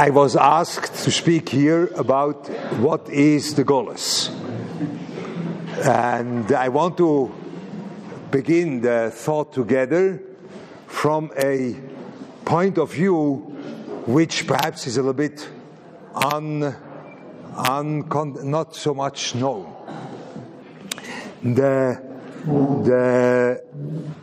I was asked to speak here about what is the Golas. And I want to begin the thought together from a point of view which perhaps is a little bit un, uncon, not so much known. The, the,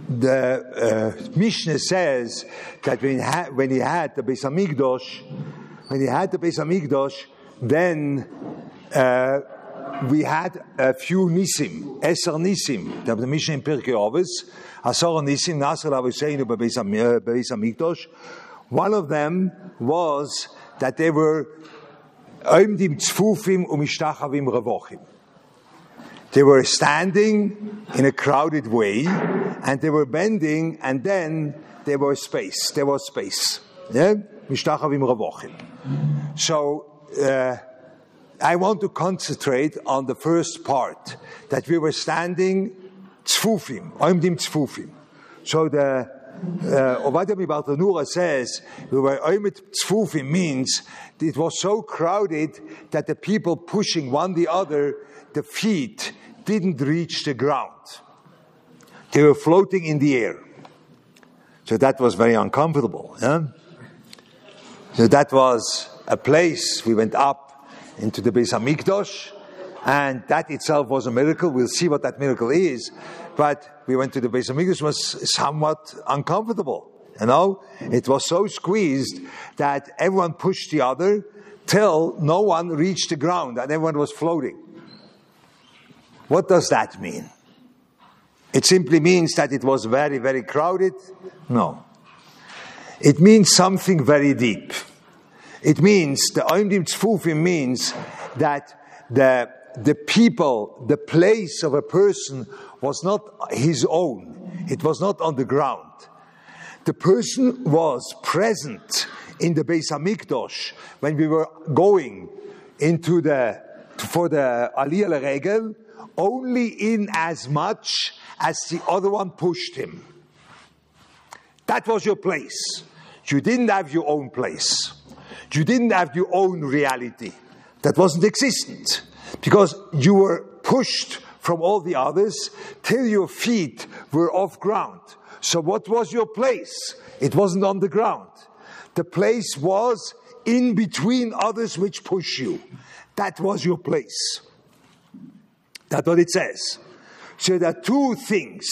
the uh, Mishnah says that when he, had, when he had the Beis Hamikdash, when he had the Beis Hamikdash, then uh, we had a few nisim, eser nisim. The Mishnah in Pirkei Avos, asar nisim nasr avoseinu bebeis Hamikdash. One of them was that they were oimdim tzfufim umishtachavim revochim. They were standing in a crowded way, and they were bending, and then there was space. There was space. Yeah, mishtachavim revochim. So. Uh, I want to concentrate on the first part that we were standing tzfufim, oimdim tzfufim. So the uh, Ovadia says we were oimdim tzfufim means it was so crowded that the people pushing one the other, the feet didn't reach the ground. They were floating in the air. So that was very uncomfortable. Yeah? So that was a place we went up into the Beis Hamikdash, and that itself was a miracle. We'll see what that miracle is, but we went to the Beis Hamikdash was somewhat uncomfortable. You know, it was so squeezed that everyone pushed the other till no one reached the ground and everyone was floating. What does that mean? It simply means that it was very, very crowded? No. It means something very deep. It means, the Oimdim Tzfufim means that the, the people, the place of a person was not his own. It was not on the ground. The person was present in the Beis Hamikdash when we were going into the, for the Aliyah Regel, only in as much as the other one pushed him. That was your place. You didn't have your own place. You didn't have your own reality. That wasn't existent. Because you were pushed from all the others till your feet were off ground. So what was your place? It wasn't on the ground. The place was in between others which push you. That was your place. That's what it says. So there are two things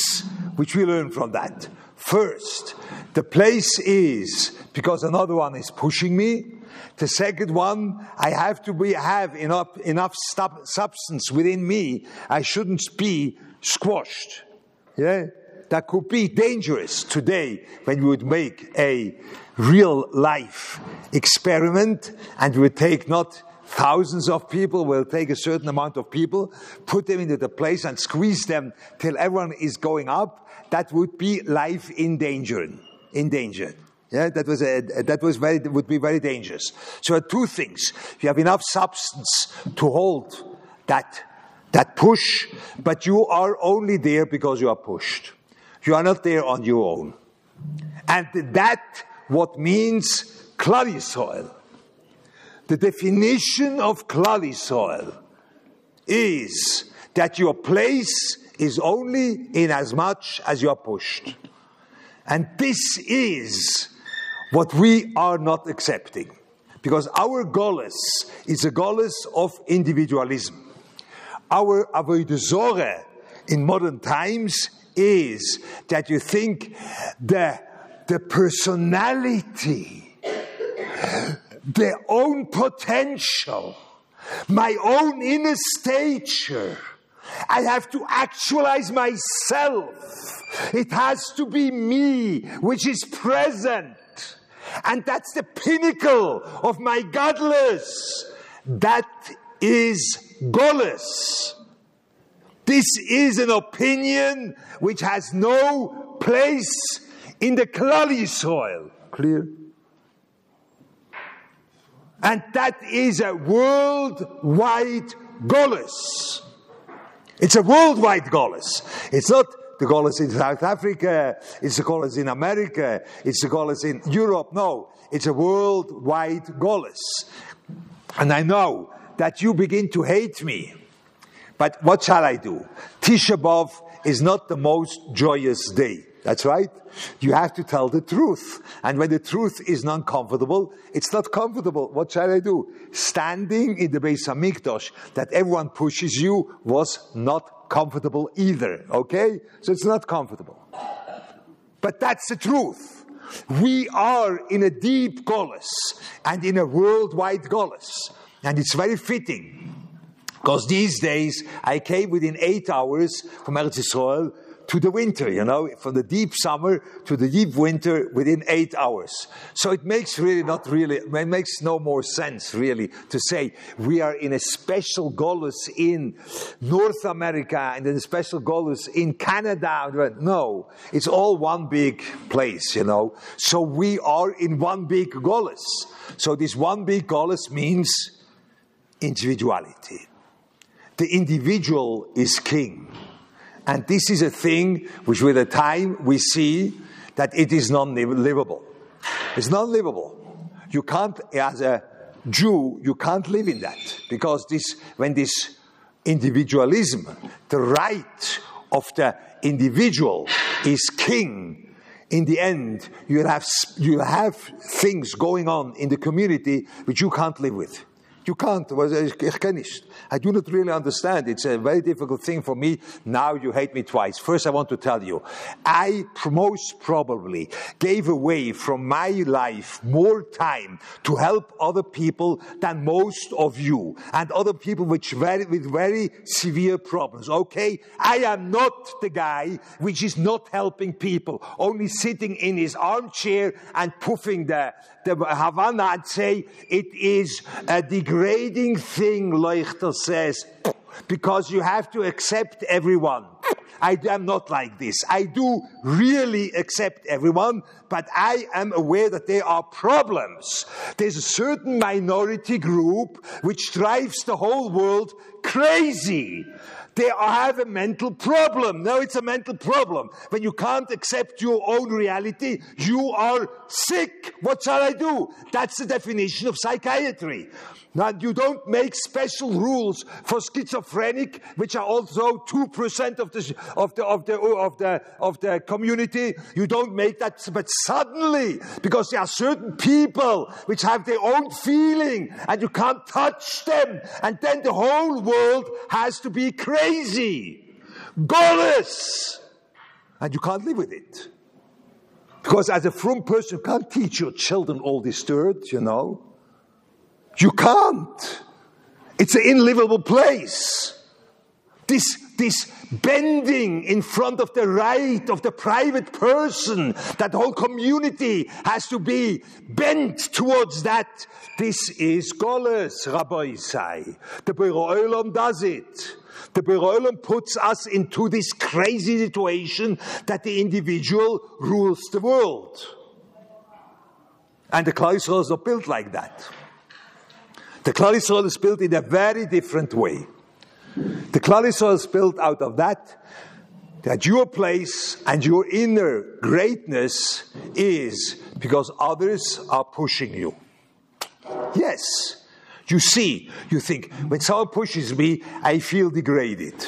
which we learn from that. First, the place is because another one is pushing me. The second one, I have to be, have enough, enough substance within me. I shouldn't be squashed. Yeah? That could be dangerous today when we would make a real life experiment and we would take not thousands of people, we'll take a certain amount of people, put them into the place and squeeze them till everyone is going up. That would be life endangered. Endangered. Yeah, that was a, that was very would be very dangerous. So two things: you have enough substance to hold that that push, but you are only there because you are pushed. You are not there on your own, and that what means Klal Yisrael. The definition of Klal Yisrael is that your place is only in as much as you are pushed. And this is what we are not accepting. Because our Golas is a Golas of individualism. Our Avodah in modern times is that you think the, the personality, their own potential, my own inner stature, I have to actualize myself. It has to be me which is present. And that's the pinnacle of my gadlus. That is Golas. This is an opinion which has no place in the Klal Yisrael. Clear? And that is a worldwide Golas. It's a worldwide Golas. It's not the Golas in South Africa, it's the Golas in America, it's the Golas in Europe. No, it's a worldwide Golas. And I know that you begin to hate me. But what shall I do? Tisha B'Av is not the most joyous day. That's right. You have to tell the truth. And when the truth is non comfortable, it's not comfortable. What shall I do? Standing in the Beis Hamikdash that everyone pushes you was not comfortable either. Okay? So it's not comfortable. But that's the truth. We are in a deep Golas and in a worldwide Golas. And it's very fitting. Because these days, I came within eight hours from Eretz Yisrael to the winter, you know, from the deep summer to the deep winter within eight hours. So it makes really not really, it makes no more sense really to say we are in a special Golos in North America and then a special Golos in Canada. No, it's all one big place, you know. So we are in one big Golos. So this one big Golos means individuality. The individual is king. And this is a thing which, with the time, we see that it is non livable. It's non livable. You can't, as a Jew, you can't live in that because this, when this individualism, the right of the individual is king, in the end, you have, you have things going on in the community which you can't live with. You can't. I do not really understand. It's a very difficult thing for me. Now you hate me twice. First, I want to tell you, I most probably gave away from my life more time to help other people than most of you and other people which very, with very severe problems. Okay? I am not the guy which is not helping people, only sitting in his armchair and puffing the, the Havana and say it is a degrading thing, Leuchter says, because you have to accept everyone. I am not like this. I do really accept everyone, but I am aware that there are problems. There's a certain minority group which drives the whole world crazy. They have a mental problem. No, it's a mental problem. When you can't accept your own reality, you are sick. What shall I do? That's the definition of psychiatry. Now, you don't make special rules for schizophrenic, which are also 2% of the, of the, of the, of the, of the community. You don't make that, but suddenly, because there are certain people which have their own feeling and you can't touch them, and then the whole world has to be crazy, godless, and you can't live with it. Because as a frum person, you can't teach your children all this dirt, you know. You can't. It's an unlivable place. This, this bending in front of the right of the private person, that whole community has to be bent towards that. This is Goles, Rabbi say. The Bero does it. The Bero puts us into this crazy situation that the individual rules the world. And the Kleisros are built like that. The Klal Yisrael is built in a very different way. The Klal Yisrael is built out of that, that your place and your inner greatness is because others are pushing you. Yes. You see, you think, when someone pushes me, I feel degraded.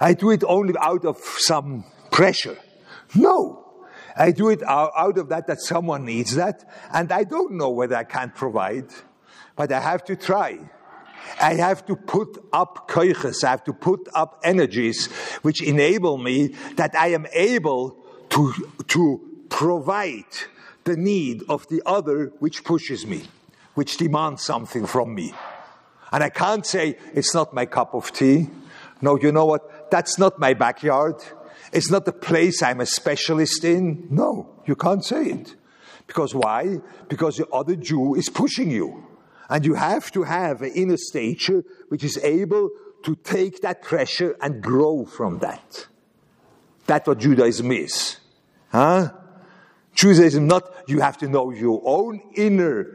I do it only out of some pressure. No. I do it out of that that someone needs that, and I don't know whether I can't provide but I have to try. I have to put up koiches, I have to put up energies which enable me that I am able to, to provide the need of the other which pushes me, which demands something from me. And I can't say, it's not my cup of tea. No, you know what? That's not my backyard. It's not the place I'm a specialist in. No, you can't say it. Because why? Because the other Jew is pushing you. And you have to have an inner stature which is able to take that pressure and grow from that. That's what Judaism is. Huh? Judaism not, you have to know your own inner,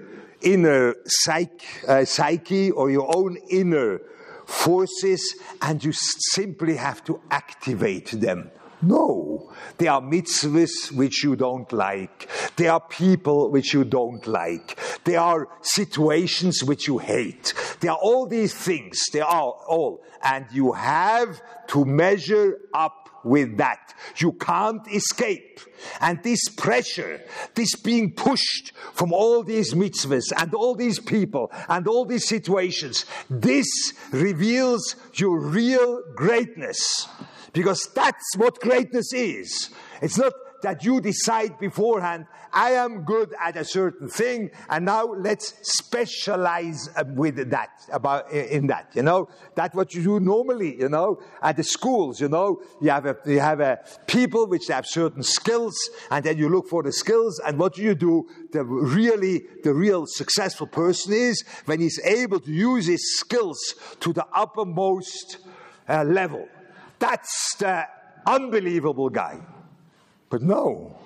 inner psych, uh, psyche or your own inner forces and you simply have to activate them. No. There are mitzvahs which you don't like. There are people which you don't like. There are situations which you hate. There are all these things. There are all. And you have to measure up with that. You can't escape. And this pressure, this being pushed from all these mitzvahs and all these people and all these situations, this reveals your real greatness. Because that's what greatness is. It's not that you decide beforehand, I am good at a certain thing, and now let's specialize uh, with that, about in that, you know. That's what you do normally, you know, at the schools, you know. You have a, you have a people which have certain skills, and then you look for the skills, and what do you do? The really, the real successful person is when he's able to use his skills to the uppermost uh, level. That's the unbelievable guy. But no,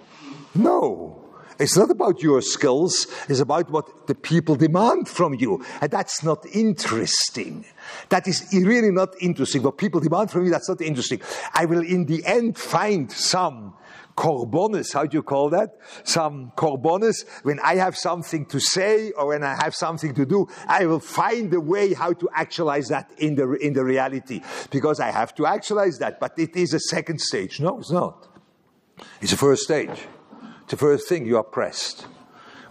no. It's not about your skills, it's about what the people demand from you. And that's not interesting. That is really not interesting. What people demand from you, that's not interesting. I will in the end find some korbonis, how do you call that? Some korbonis. When I have something to say or when I have something to do, I will find a way how to actualize that in the, in the reality. Because I have to actualize that. But it is a second stage. No, it's not. It's the first stage. It's the first thing you are pressed.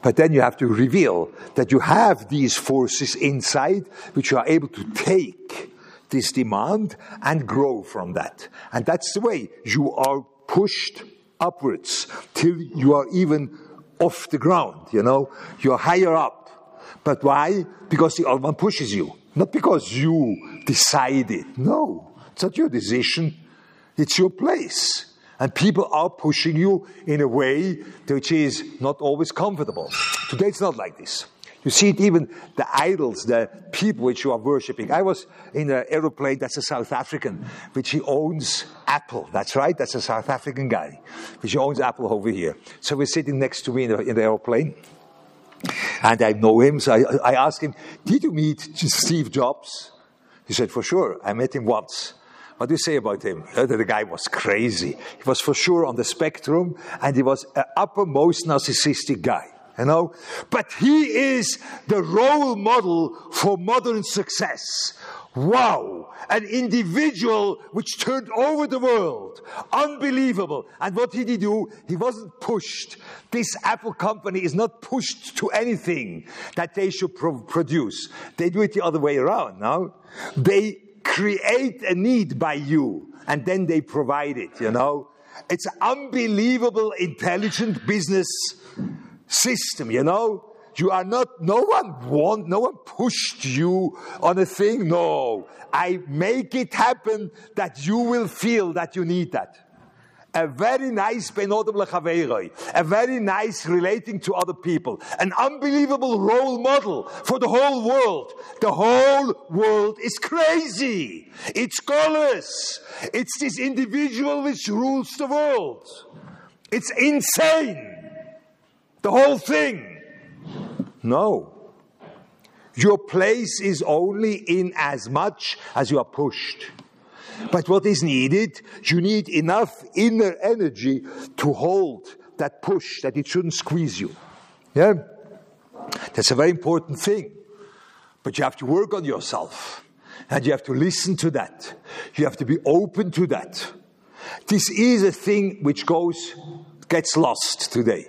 But then you have to reveal that you have these forces inside which you are able to take this demand and grow from that. And that's the way you are pushed upwards till you are even off the ground, you know. You're higher up. But why? Because the other one pushes you. Not because you decided. No, it's not your decision. It's your place. And people are pushing you in a way which is not always comfortable. Today it's not like this. You see it even the idols, the people which you are worshipping. I was in an aeroplane that's a South African, which he owns Apple. That's right, that's a South African guy, which owns Apple over here. So we're sitting next to me in the, in the aeroplane. And I know him, so I, I asked him, Did you meet Steve Jobs? He said, For sure, I met him once. What do you say about him? Uh, the guy was crazy. He was for sure on the spectrum, and he was an uppermost narcissistic guy. You know? But he is the role model for modern success. Wow! An individual which turned over the world. Unbelievable. And what did he do? He wasn't pushed. This Apple company is not pushed to anything that they should pro- produce. They do it the other way around now. They create a need by you and then they provide it, you know. It's unbelievable intelligent business system, you know. You are not, no one want, no one pushed you on a thing. No. I make it happen that you will feel that you need that a very nice a very nice relating to other people, an unbelievable role model for the whole world. The whole world is crazy. It's godless. It's this individual which rules the world. It's insane. The whole thing. No. Your place is only in as much as you are pushed. But what is needed? You need enough inner energy to hold that push, that it shouldn't squeeze you. Yeah? That's a very important thing. But you have to work on yourself. And you have to listen to that. You have to be open to that. This is a thing which goes, gets lost today.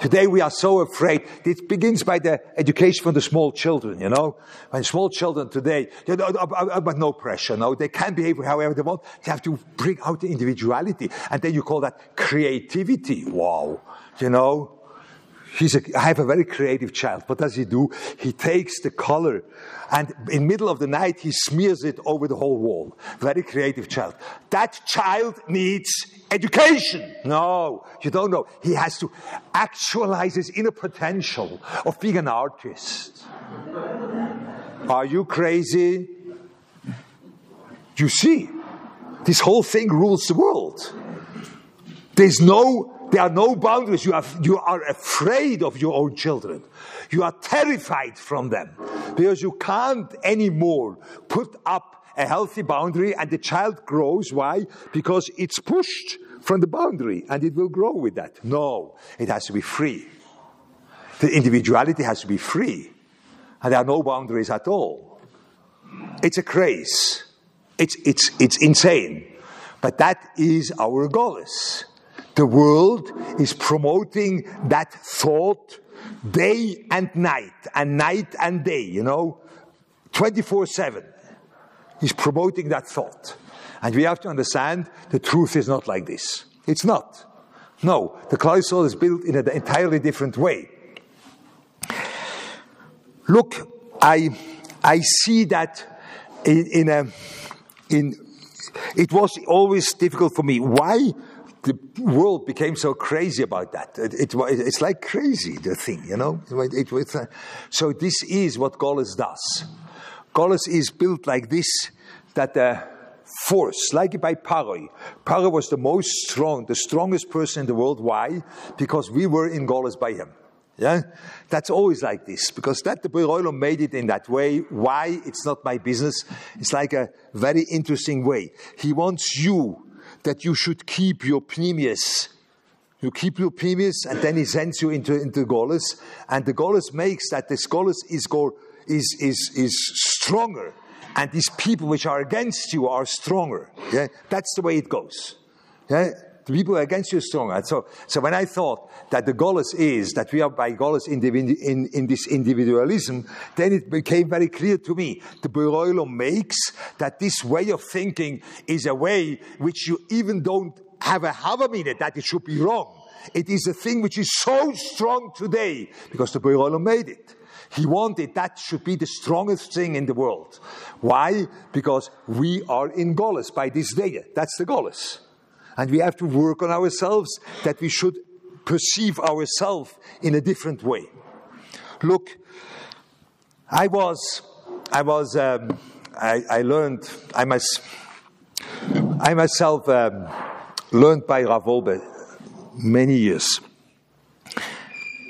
Today we are so afraid. It begins by the education for the small children, you know. When small children today, you know, but no pressure, no. They can behave however they want. They have to bring out the individuality. And then you call that creativity. Wow. You know, He's a, I have a very creative child. What does he do? He takes the color and in middle of the night he smears it over the whole wall. Very creative child. That child needs education. No, you don't know. He has to actualize his inner potential of being an artist. Are you crazy? You see, this whole thing rules the world. There's no there are no boundaries. You are, you are afraid of your own children. You are terrified from them because you can't anymore put up a healthy boundary and the child grows. Why? Because it's pushed from the boundary and it will grow with that. No, it has to be free. The individuality has to be free. And there are no boundaries at all. It's a craze. It's, it's, it's insane. But that is our Golas. The world is promoting that thought day and night, and night and day, you know, 24 7. He's promoting that thought. And we have to understand the truth is not like this. It's not. No, the Klal is built in an entirely different way. Look, I, I see that in, in a, in, it was always difficult for me. Why the world became so crazy about that? It, it, it's like crazy, the thing, you know? It, uh, so this is what Golos does. Golos is built like this, that the force, like by Paroi. Paroi was the most strong, the strongest person in the world. Why? Because we were in Golos by him. Yeah, that's always like this because that the Boiroilo made it in that way. Why? It's not my business. It's like a very interesting way. He wants you that you should keep your pnimius. You keep your pnimius, and then he sends you into into Golos, and the Golos makes that the Golos is is is is stronger, and these people which are against you are stronger. Yeah, that's the way it goes. Yeah, the people against you are stronger. So, so when I thought that the Golos is that we are by Golos in, in, in, this individualism, then it became very clear to me. The Boiroilo makes that this way of thinking is a way which you even don't have a havamina in it that it should be wrong. It is a thing which is so strong today because the Boiroilo made it. He wanted that should be the strongest thing in the world. Why? Because we are in Golos by this day. That's the Golos. And we have to work on ourselves that we should perceive ourselves in a different way. Look, I was, I was, um, I, I, learned, I, must, I myself um, learned by Rav Wolbe many years.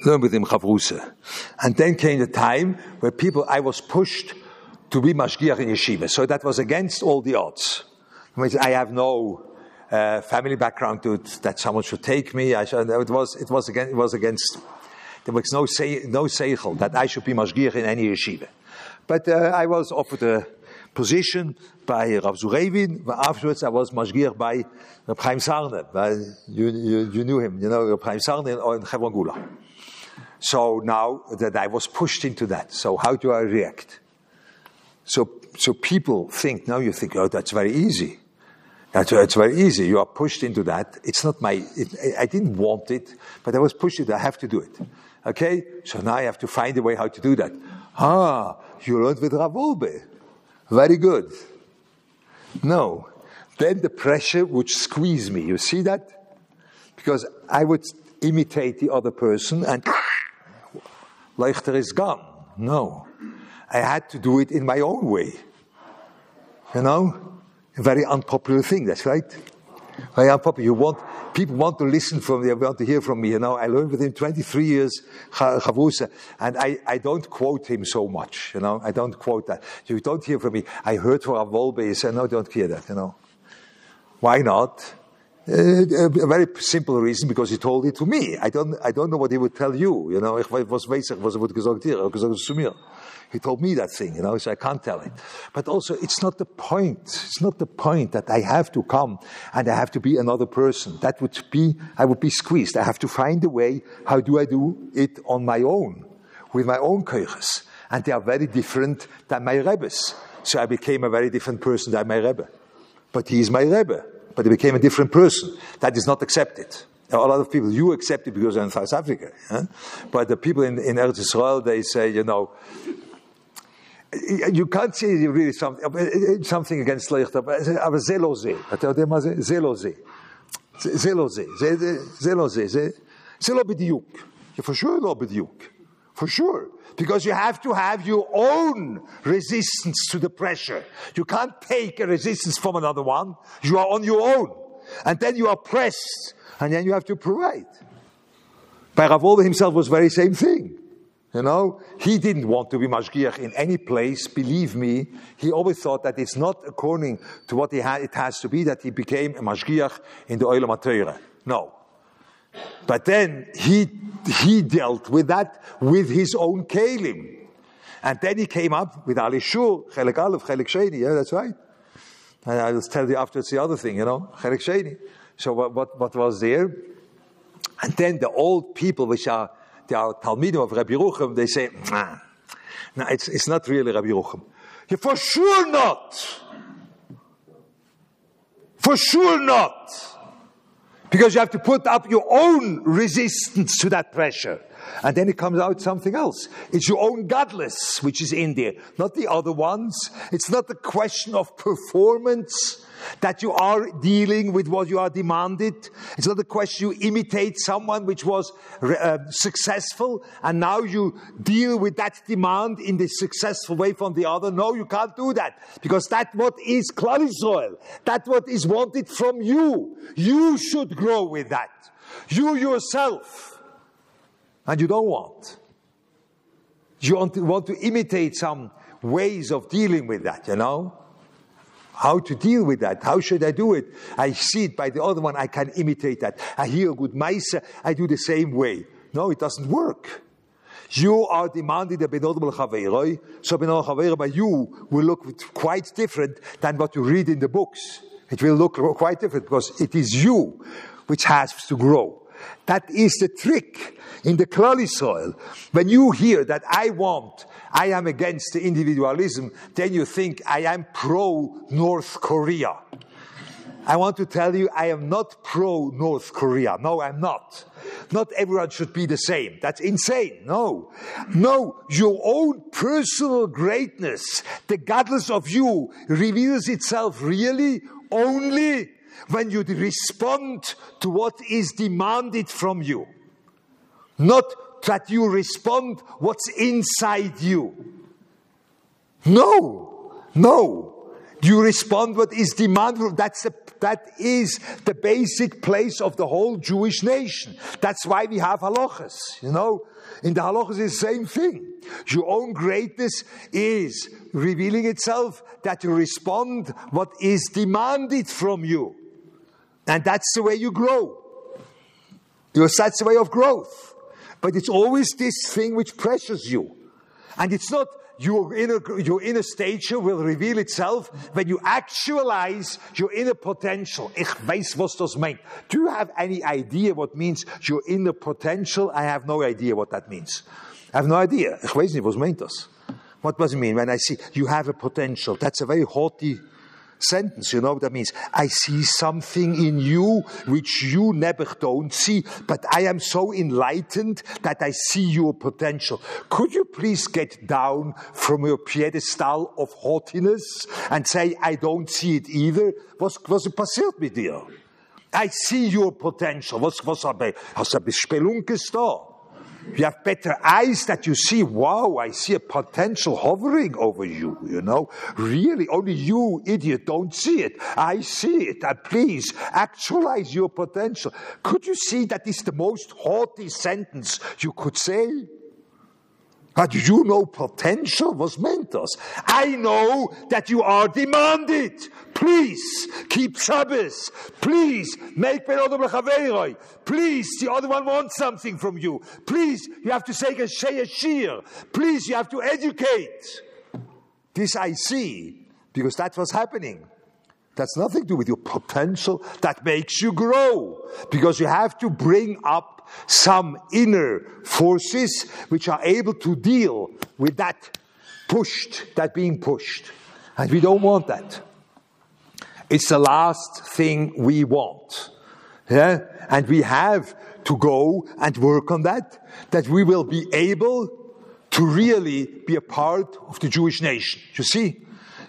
Learned with him Chavruse. And then came the time where people, I was pushed to be mashgiach in yeshiva. So that was against all the odds. I have no uh, family background to that someone should take me. It was it was against, it was against there was no say, no seichel that I should be mashgiach in any yeshiva. But uh, I was offered a position by Rav Zurevin. Afterwards, I was mashgiach by Rav Chaim Sarne. You, you, you, knew him, you know, Rav Chaim Sarne in, in Gula. So now that I was pushed into that, so how do I react? So, so people think, now you think, oh, that's very easy. That's it's very easy. You are pushed into that. It's not my, it, I didn't want it, but I was pushed into I have to do it. Okay? So now I have to find a way how to do that. Ah, you learned with Rav Wolbe. Very good. No. Then the pressure would squeeze me. You see that? Because I would imitate the other person and Leichter is gone. No. I had to do it in my own way. You know? A very unpopular thing. That's right. Very unpopular. You want people want to listen from me. They want to hear from me. You know, I learned with him 23 years Chavrusa, and I, I don't quote him so much. You know, I don't quote that. You don't hear from me. I heard from Rav Wolbe. He said, "No, don't hear that." You know, why not? Uh, a very simple reason, because he told it to me. I don't, I don't know what he would tell you. You know, ich was was. He told me that thing, you know, so I can't tell it. But also, it's not the point. It's not the point that I have to come and I have to be another person. That would be, I would be squeezed. I have to find a way. How do I do it on my own? With my own keuches. And they are very different than my Rebbe's. So I became a very different person than my Rebbe. But he is my Rebbe. But he became a different person. That is not accepted. A lot of people, you accept it because you're in South Africa. Huh? But the people in, in Eretz Israel, they say, you know, you can't say really something, something against Leichter, aber זה לא זה. אתה יודע מה זה? זה לא זה. זה לא זה. זה לא זה. זה לא בדיוק. For sure לא בדיוק. For sure. Because you have to have your own resistance to the pressure. You can't take a resistance from another one. You are on your own. And then you are pressed. And then you have to provide. By Rav himself was very same thing. You know, he didn't want to be mashgiach in any place. Believe me, he always thought that it's not according to what ha- it has to be that he became a mashgiach in the Olam HaTorah. No. But then he he dealt with that with his own kalim, and then he came up with Alei Shur, Chelik Aleph, Chelik Sheni. Yeah, that's right. And I will tell you after it's the other thing, you know, Chelik Sheni. So what, what what was there? And then the old people, which are Talmidim of Rabbi Yerucham, they say, nah, it's, it's not really Rabbi Yerucham. Yeah, for sure not. For sure not. Because you have to put up your own resistance to that pressure. And then it comes out something else. It's your own gadlus which is in there, not the other ones. It's not the question of performance that you are dealing with what you are demanded. It's not a question you imitate someone which was uh, successful and now you deal with that demand in the successful way from the other. No, you can't do that because that what is Klal. That what is wanted from you. You should grow with that. You yourself. And you don't want. You want to imitate some ways of dealing with that, you know? How to deal with that. How should I do it? I see it by the other one. I can imitate that. I hear a good mice. I do the same way. No, it doesn't work. You are demanding a benodable chaveiroi. So benodable chaveiroi by you will look quite different than what you read in the books. It will look quite different because it is you which has to grow. That is the trick in the Klal Yisrael. When you hear that I want, I am against the individualism, then you think I am pro North Korea. I want to tell you, I am not pro North Korea. No, I'm not. Not everyone should be the same. That's insane. No. No, your own personal greatness, the gadlus of you, reveals itself really only when you respond to what is demanded from you. Not that you respond what's inside you. No, no. You respond what is demanded. That's a, that is the basic place of the whole Jewish nation. That's why we have halachas. You know, in the halachas is the same thing. Your own greatness is revealing itself that you respond what is demanded from you. And that's the way you grow. That's the way of growth. But it's always this thing which pressures you. And it's not your inner, your inner stature will reveal itself when you actualize your inner potential. Ich weiß, was das meint. Do you have any idea what means your inner potential? I have no idea what that means. I have no idea. Ich weiß nicht, was meint das. What does it mean when I see you have a potential? That's a very haughty sentence. You know what that means? I see something in you which you never don't see, but I am so enlightened that I see your potential. Could you please get down from your pedestal of haughtiness and say, I don't see it either? Was, was passiert mit dir? I see your potential. Was, was habe, hast du ein Spelunkes da? You have better eyes that you see, wow, I see a potential hovering over you, you know. Really, only you, idiot, don't see it. I see it. And please actualize your potential. Could you see that is the most haughty sentence you could say? But you know potential was us. I know that you are demanded. Please keep Shabbos. Please make Ben Please, the other one wants something from you. Please, you have to say a shir. Please, you have to educate. This I see because that was happening. That's nothing to do with your potential. That makes you grow because you have to bring up some inner forces which are able to deal with that pushed, that being pushed. And we don't want that. It's the last thing we want. Yeah? And we have to go and work on that, that we will be able to really be a part of the Jewish nation. You see?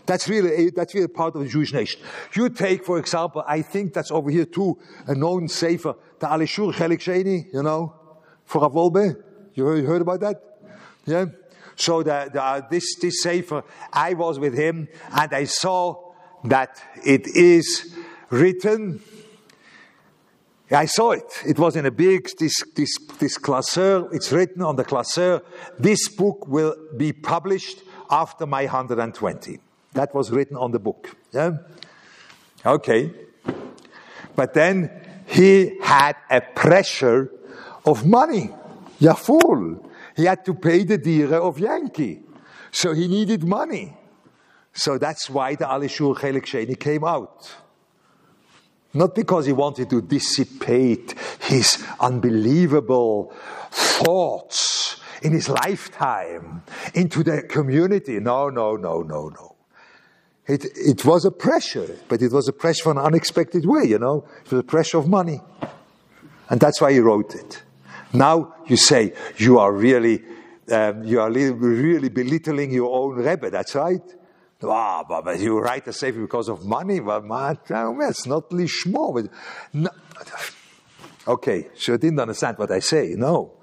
That's really, that's really part of the Jewish nation. You take, for example, I think that's over here too, a known sefer, the Alei Shur Chelik Sheni, you know, for Rav Wolbe. You heard, you heard about that? Yeah? So the, the, uh, this, this sefer, I was with him and I saw that it is written I saw it. It was in a big this this this classeur. It's written on the classeur. This book will be published after my 120. That was written on the book. Yeah. Okay. But then he had a pressure of money. Ja, fool. He had to pay the dieren of Yankee. So he needed money. So that's why the Alei Shur Chelik Sheni came out. Not because he wanted to dissipate his unbelievable thoughts in his lifetime into the community. No, no, no, no, no. It, it was a pressure, but it was a pressure for an unexpected way, you know. It was a pressure of money. And that's why he wrote it. Now you say, you are really, um, you are really belittling your own Rebbe, that's right. Ah, oh, but you write a sefer because of money? But it's not lishmo. No. Okay, so you didn't understand what I say. No.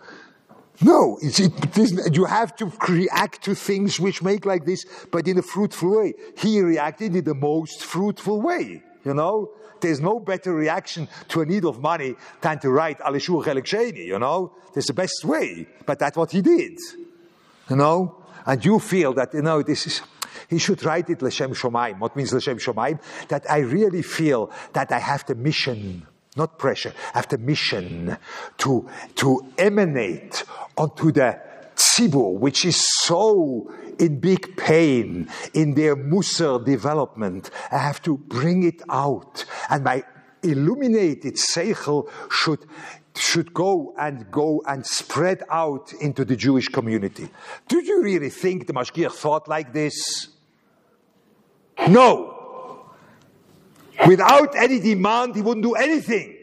No, it, it, you have to react to things which make like this, but in a fruitful way. He reacted in the most fruitful way, you know? There's no better reaction to a need of money than to write Alei Shur Chelik you know? That's the best way, but that's what he did, you know? And you feel that, you know, this is, he should write it L'Shem Shomaim. What means L'Shem Shomaim? That I really feel that I have the mission, not pressure, have the mission to, to emanate onto the tzibur, which is so in big pain in their Musar development. I have to bring it out. And my illuminated seichel should should go and go and spread out into the Jewish community. Do you really think the Mashgiach thought like this? No. Without any demand, he wouldn't do anything.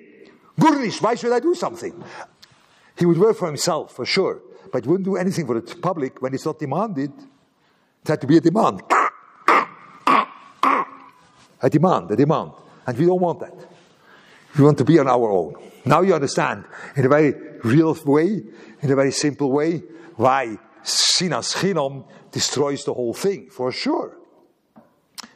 Gurnish, why should I do something? He would work for himself, for sure, but he wouldn't do anything for the public when it's not demanded. It had to be a demand. A demand, a demand. And we don't want that. We want to be on our own. Now you understand, in a very real way, in a very simple way, why Sinas Chinom destroys the whole thing, for sure.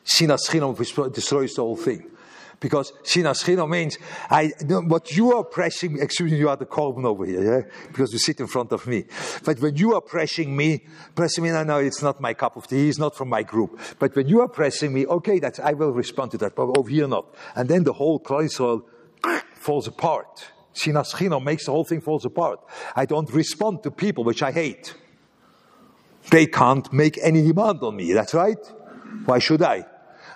Sinas Chinom destroys the whole thing. Because Sinas Chinom means, I, what you are pressing, excuse me, you are the Korban over here, yeah? Because you sit in front of me. But when you are pressing me, pressing me, no, no, it's not my cup of tea, it's not from my group. But when you are pressing me, okay, that's, I will respond to that, but over here not. And then the whole Klal falls apart. Sinas Chinom makes the whole thing falls apart. I don't respond to people which I hate. They can't make any demand on me, that's right? Why should I?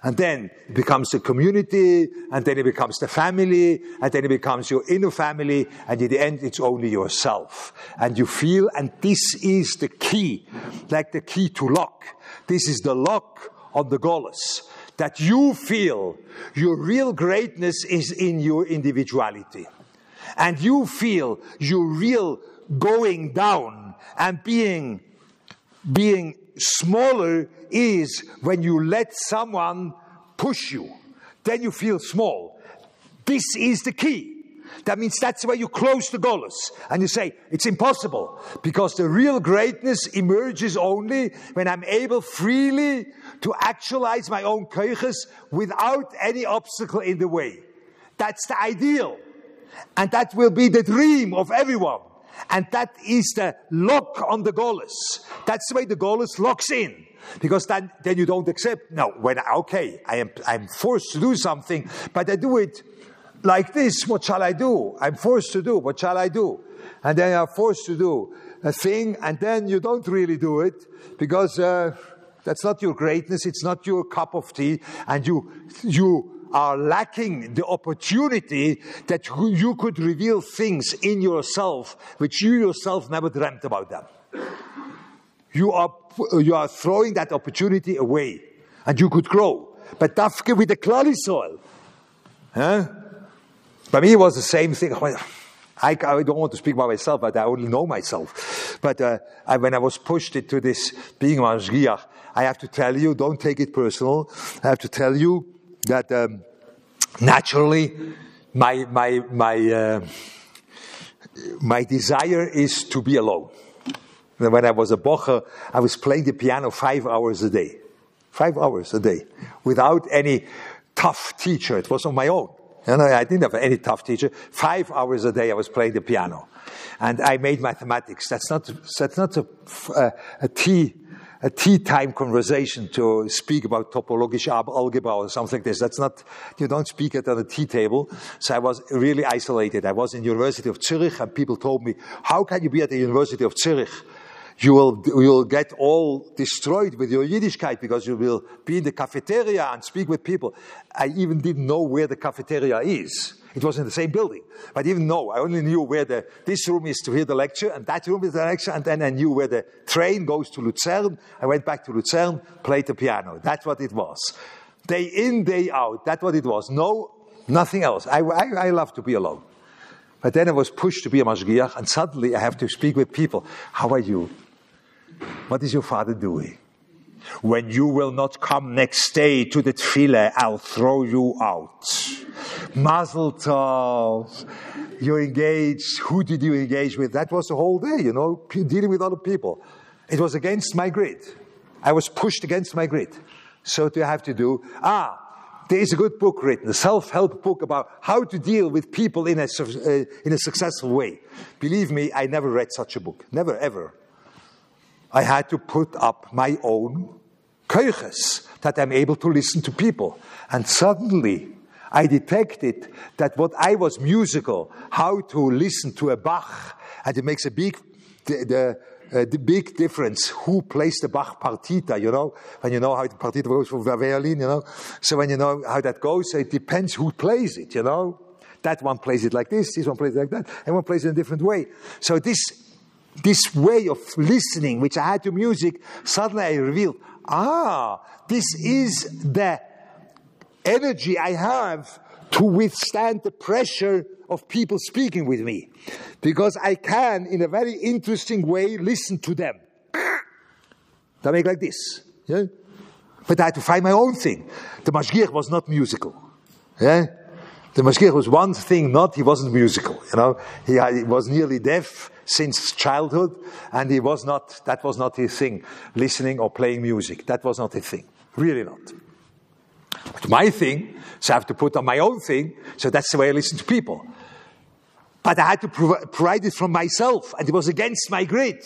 And then it becomes a community, and then it becomes the family, and then it becomes your inner family, and in the end, it's only yourself. And you feel, and this is the key, like the key to lock. This is the lock on the Golas. That you feel your real greatness is in your individuality. And you feel your real going down and being, being smaller is when you let someone push you. Then you feel small. This is the key. That means that's where you close the golas and you say it's impossible because the real greatness emerges only when I'm able freely to actualize my own keuches without any obstacle in the way. That's the ideal. And that will be the dream of everyone. And that is the lock on the golas. That's the way the golas locks in. Because then, then you don't accept, no, when, okay, I am, I'm forced to do something, but I do it like this. What shall I do? I'm forced to do. What shall I do? And then you're forced to do a thing, and then you don't really do it because uh, that's not your greatness. It's not your cup of tea, and you, you are lacking the opportunity that you could reveal things in yourself which you yourself never dreamt about them. You are, you are throwing that opportunity away and you could grow. But dafke with the clay soil. Huh? By me, it was the same thing. I, I, don't want to speak about myself, but I only know myself. But uh, I, when I was pushed into this being Mashgiach, I have to tell you, don't take it personal. I have to tell you that um, naturally my my my uh, my desire is to be alone. When I was a bocher, I was playing the piano five hours a day, five hours a day, without any tough teacher. It was on my own. Know, I didn't have any tough teacher. Five hours a day I was playing the piano. And I made mathematics. That's not, that's not a, a, a tea, a tea time conversation to speak about topologische algebra or something like this. That's not, you don't speak it on a tea table. So I was really isolated. I was in University of Zurich and people told me, how can you be at the University of Zurich? you will, you will get all destroyed with your Yiddishkeit because you will be in the cafeteria and speak with people. I even didn't know where the cafeteria is. It was in the same building. But even know, I only knew where the, this room is to hear the lecture, and that room is the lecture, and then I knew where the train goes to Lucerne. I went back to Lucerne, played the piano. That's what it was. Day in, day out. That's what it was. No, nothing else. I, I, I love to be alone. But then I was pushed to be a mashgiach, and suddenly I have to speak with people. How are you? What is your father doing? When you will not come next day to the tefillah, I'll throw you out. Mazel tov. You're engaged. Who did you engage with? That was the whole day, you know, dealing with other people. It was against my grid. I was pushed against my grid. So what do I have to do? Ah, there is a good book written, a self-help book about how to deal with people in a, uh, in a successful way. Believe me, I never read such a book. Never, ever. I had to put up my own keuches that I'm able to listen to people. And suddenly, I detected that what I was musical, how to listen to a Bach, and it makes a big, the, the, uh, the big difference who plays the Bach partita, you know, when you know how the partita goes for the violin, you know. So when you know how that goes, it depends who plays it, you know. That one plays it like this, this one plays it like that, and one plays it in a different way. So this this way of listening, which I had to music, suddenly I revealed, ah, this is the energy I have to withstand the pressure of people speaking with me. Because I can, in a very interesting way, listen to them. They make like this. Yeah? But I had to find my own thing. The Mashgiach was not musical. Yeah? The Mashgiach was one thing, not, he wasn't musical. You know, he, uh, he was nearly deaf since childhood, and he was not, that was not his thing, listening or playing music. That was not his thing. Really not. But my thing, so I have to put on my own thing, so that's the way I listen to people. But I had to provide it from myself, and it was against my grid.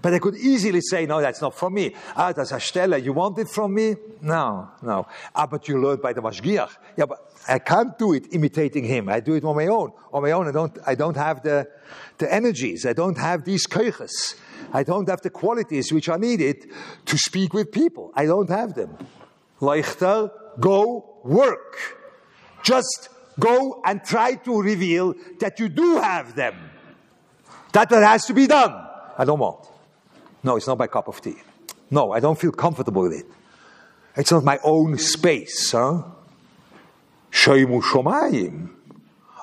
But I could easily say, no, that's not from me. Ah, that's a stelle. You want it from me? No, no. Ah, but you learned by the Mashgiach. Yeah, but I can't do it imitating him. I do it on my own. On my own, I don't, I don't have the, the energies. I don't have these keuches. I don't have the qualities which are needed to speak with people. I don't have them. Leichter, go work. Just go and try to reveal that you do have them. That has to be done. I don't want. No, it's not my cup of tea. No, I don't feel comfortable with it. It's not my own space, huh?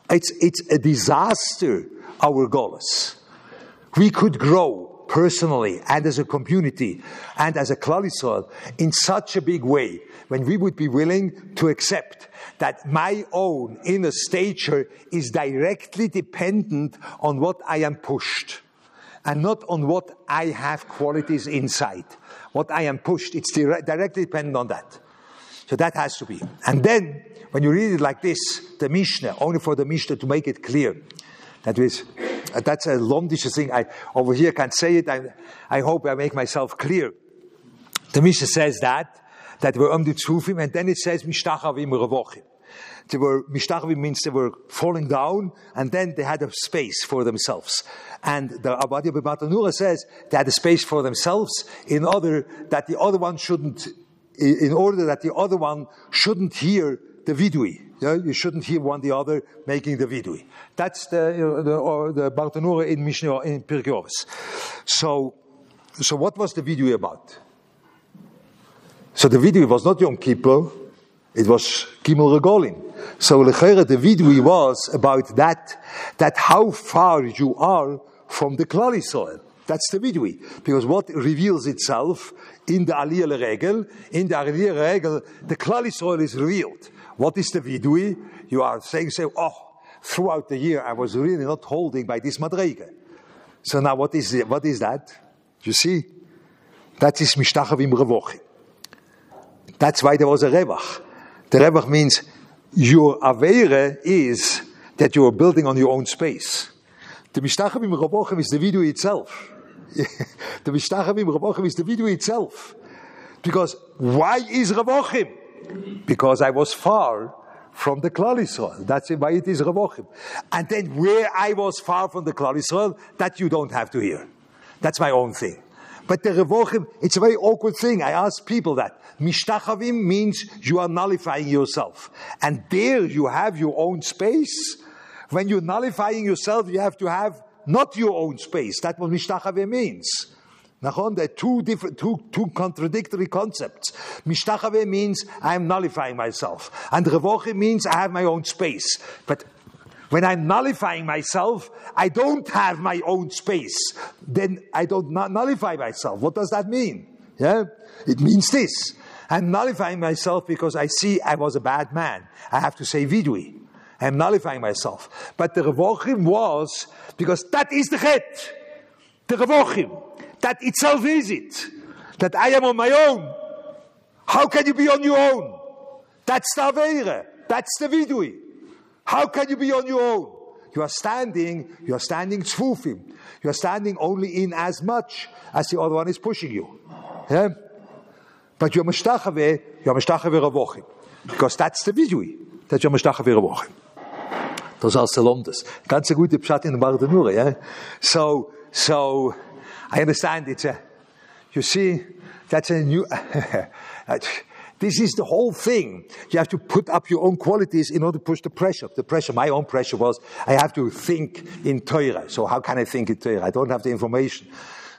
It's, it's a disaster, our golas. We could grow personally and as a community and as a Klal in such a big way when we would be willing to accept that my own inner stature is directly dependent on what I am pushed and not on what I have qualities inside. What I am pushed, it's directly dependent on that. So that has to be. And then, when you read it like this, the Mishnah, only for the Mishnah to make it clear, that is, uh, that's a lomdishe thing. I over here can't say it. I, I hope I make myself clear. The Mishnah says that, that we're um the Tzfufim, and then it says, Mishtachavim Revochim. They were, Mishtachvim means they were falling down and then they had a space for themselves. And the Abadia Bibatanura says they had a space for themselves in order that the other one shouldn't, in order that the other one shouldn't hear the vidui. Yeah? You shouldn't hear one the other making the vidui. That's the, uh, the, uh, the Bartanura in Mishnah, in Pirkei So, so what was the vidui about? So the vidui was not Yom Kippur, it was Gimel Regolin. So Lechera, the vidui was about that, that how far you are from the Klal Yisrael. That's the vidui. Because what reveals itself in the Aliyah Regel, in the Aliyah Regel, the Klal Yisrael is revealed. What is the vidui? You are saying, say, oh, throughout the year I was really not holding by this madrege. So now what is, what is that? You see? That is mishtachavim revochim. That's why there was a revach. The revach means your Avere is that you are building on your own space. The Mishtachavim Rabochem is the vidui itself. the Mishtachavim Rabochem is the vidui itself. Because why is Rabochem? Because I was far from the Klal Yisrael. That's why it is Ravochim. And then where I was far from the Klal Yisrael, that you don't have to hear. That's my own thing. But the Revochim, it's a very awkward thing. I ask people that. Mishtachavim means you are nullifying yourself. And there you have your own space. When you're nullifying yourself, you have to have not your own space. That's what Mishtachavim means. Nachon, there are two different, two, two contradictory concepts. Mishtachave means I'm nullifying myself. And Revoche means I have my own space. But when I'm nullifying myself, I don't have my own space. Then I don't nullify myself. What does that mean? Yeah? It means this. I'm nullifying myself because I see I was a bad man. I have to say vidui. I'm nullifying myself. But the Revochim was, because that is the chet. The Revochim. That itself is it. That I am on my own. How can you be on your own? That's the Avere. That's the Vidui. How can you be on your own? You are standing, you are standing tzfufim. You are standing only in as much as the other one is pushing you. Yeah? But you're mishtachave, you're mishtachave ravochim. Because that's the vidui, that you're mishtachave ravochim. Das heißt Salomdas. Ganz a gute Pshat in the yeah? So, so, I understand it's a, you see, that's a new, this is the whole thing. You have to put up your own qualities in order to push the pressure. The pressure, my own pressure was, I have to think in Torah. So how can I think in Torah? I don't have the information.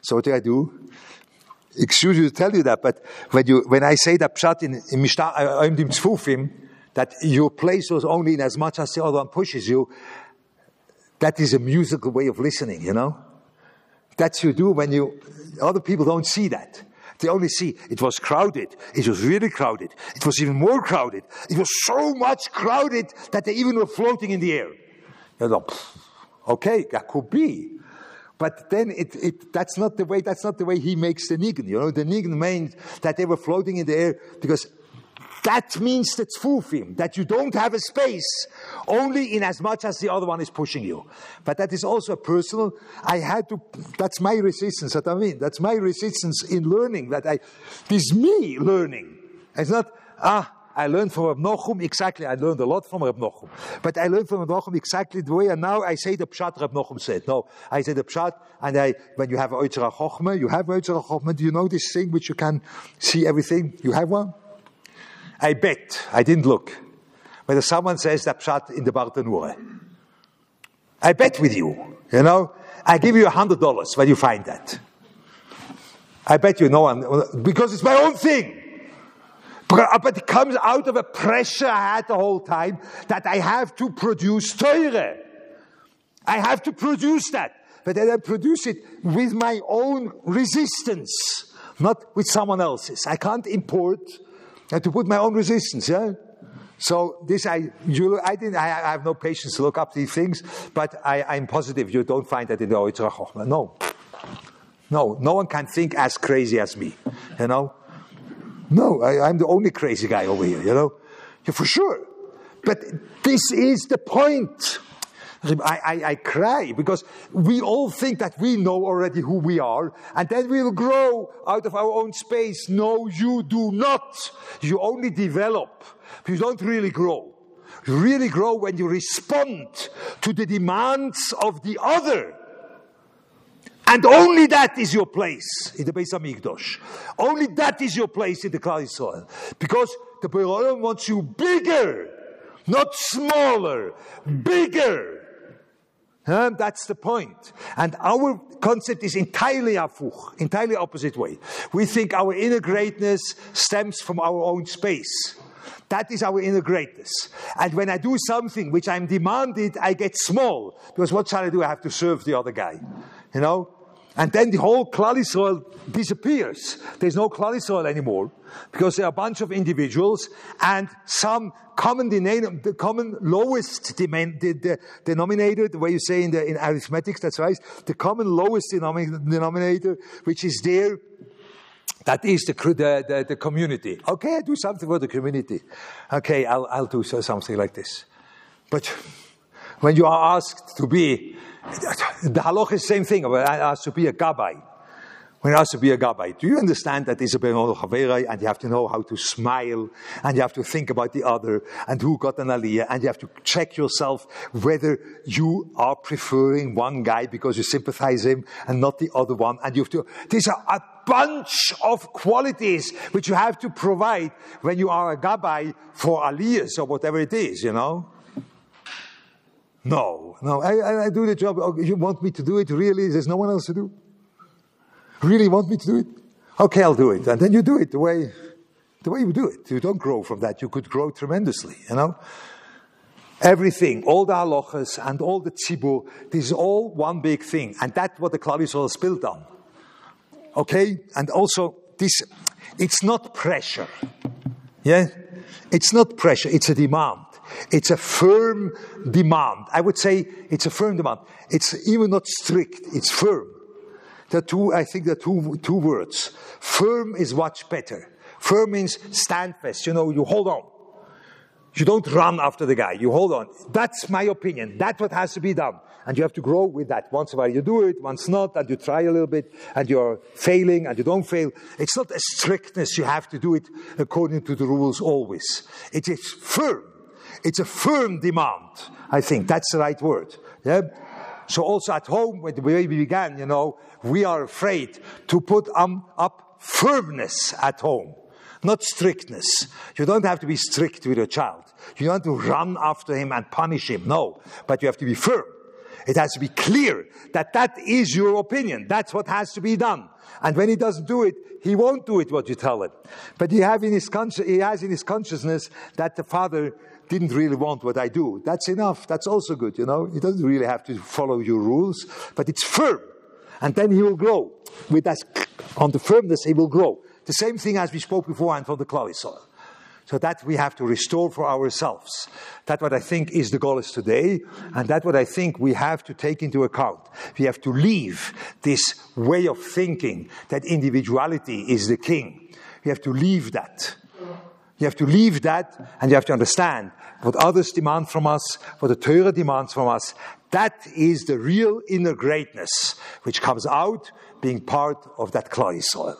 So what do I do? Excuse me to tell you that, but when you, when I say that pshat in, in Mishnah, uh, uh, I'm Tzfufim, that your place was only in as much as the other one pushes you, that is a musical way of listening, you know? That's you do when you, other people don't see that. They only see it was crowded. It was really crowded. It was even more crowded. It was so much crowded that they even were floating in the air. You know, okay, that could be. But then it, it, that's not the way, that's not the way he makes the nigun. You know, the nigun means that they were floating in the air because that means the tzfufim, that you don't have a space only in as much as the other one is pushing you. But that is also a personal. I had to, that's my resistance, that I mean. That's my resistance in learning, that I, this me learning. It's not, ah, I learned from Reb Nochum exactly. I learned a lot from Reb Nochum, but I learned from Reb Nochum exactly the way. And now I say the pshat Reb Nochum said. No, I say the pshat, and I when you have oitzera chochma, you have oitzera chochma. Do you know this thing which you can see everything? You have one. I bet, I didn't look, whether someone says that pshat in the Bartanura. I bet with you, you know, I give you a hundred dollars when you find that. I bet you no one, because it's my own thing. Uh, but it comes out of a pressure I had the whole time that I have to produce Teure. I have to produce that. But then I produce it with my own resistance, not with someone else's. I can't import and to put my own resistance, yeah? So this I, you, I didn't, I, I, have no patience to look up these things, but I, am positive you don't find that in the Oitzra Chochmah. No. No, no one can think as crazy as me, you know? No, I, am the only crazy guy over here, you know? Yeah, for sure. But this is the point. I, I, I, cry because we all think that we know already who we are and then we'll grow out of our own space. No, you do not. You only develop. You don't really grow. You really grow when you respond to the demands of the other. And only that is your place in the Beis Hamikdash. Only that is your place in the Klal Yisrael. Because the Beis wants you bigger, not smaller, bigger. That's the point. And our concept is entirely afuch, entirely opposite way. We think our inner greatness stems from our own space. That is our inner greatness. And when I do something which I'm demanded, I get small. Because what shall I do? I have to serve the other guy. You know? And then the whole Klal Yisrael disappears. There's no Klal Yisrael anymore because there are a bunch of individuals and some common denominator, the common lowest denominator, the way you say in, the, in arithmetics, that's right, the common lowest denom- denominator, which is there That is the, the, the, the, community. Okay, I do something for the community. Okay, I'll, I'll do something like this. But when you are asked to be, the halach is the same thing, asked to be a gabbai. When you're asked to be a gabbai, do you understand that is a chaverai and you have to know how to smile and you have to think about the other and who got an aliyah and you have to check yourself whether you are preferring one guy because you sympathize him and not the other one and you have to, these are a bunch of qualities which you have to provide when you are a gabbai for aliyahs or whatever it is, you know. No, no, I, I, do the job. Oh, you want me to do it? Really? There's no one else to do? Really want me to do it? Okay, I'll do it. And then you do it the way, the way you do it. You don't grow from that. You could grow tremendously, you know? Everything, all the halachas and all the tzibur, this is all one big thing. And that's what the Klal Yisrael is built on. Okay? And also, this, it's not pressure. Yeah? It's not pressure, it's a demand. It's a firm demand. I would say it's a firm demand. It's even not strict, it's firm. Are two, I think are two, two words. Firm is much better. Firm means stand fast. You know, you hold on. You don't run after the guy. You hold on. That's my opinion. That's what has to be done. And you have to grow with that. Once in a while you do it, once not, and you try a little bit, and you're failing, and you don't fail. It's not a strictness. You have to do it according to the rules always. It is firm. It's a firm demand. I think that's the right word. Yeah? So also at home, when we began, you know, we are afraid to put um, up firmness at home, not strictness. You don't have to be strict with your child. You don't have to run after him and punish him. No, but you have to be firm. It has to be clear that that is your opinion. That's what has to be done. And when he doesn't do it, he won't do it what you tell him. But he, have in his he has in his consciousness that the father didn't really want what I do. That's enough. That's also good, you know. He doesn't really have to follow your rules, but it's firm. And then he will grow. With that, on the firmness, he will grow. The same thing as we spoke before and for the Klal Yisrael. So that we have to restore for ourselves. That's what I think is the goal is today, and that's what I think we have to take into account. We have to leave this way of thinking that individuality is the king. We have to leave that. You have to leave that and you have to understand what others demand from us, what the Torah demands from us. That is the real inner greatness which comes out being part of that Klal Yisrael.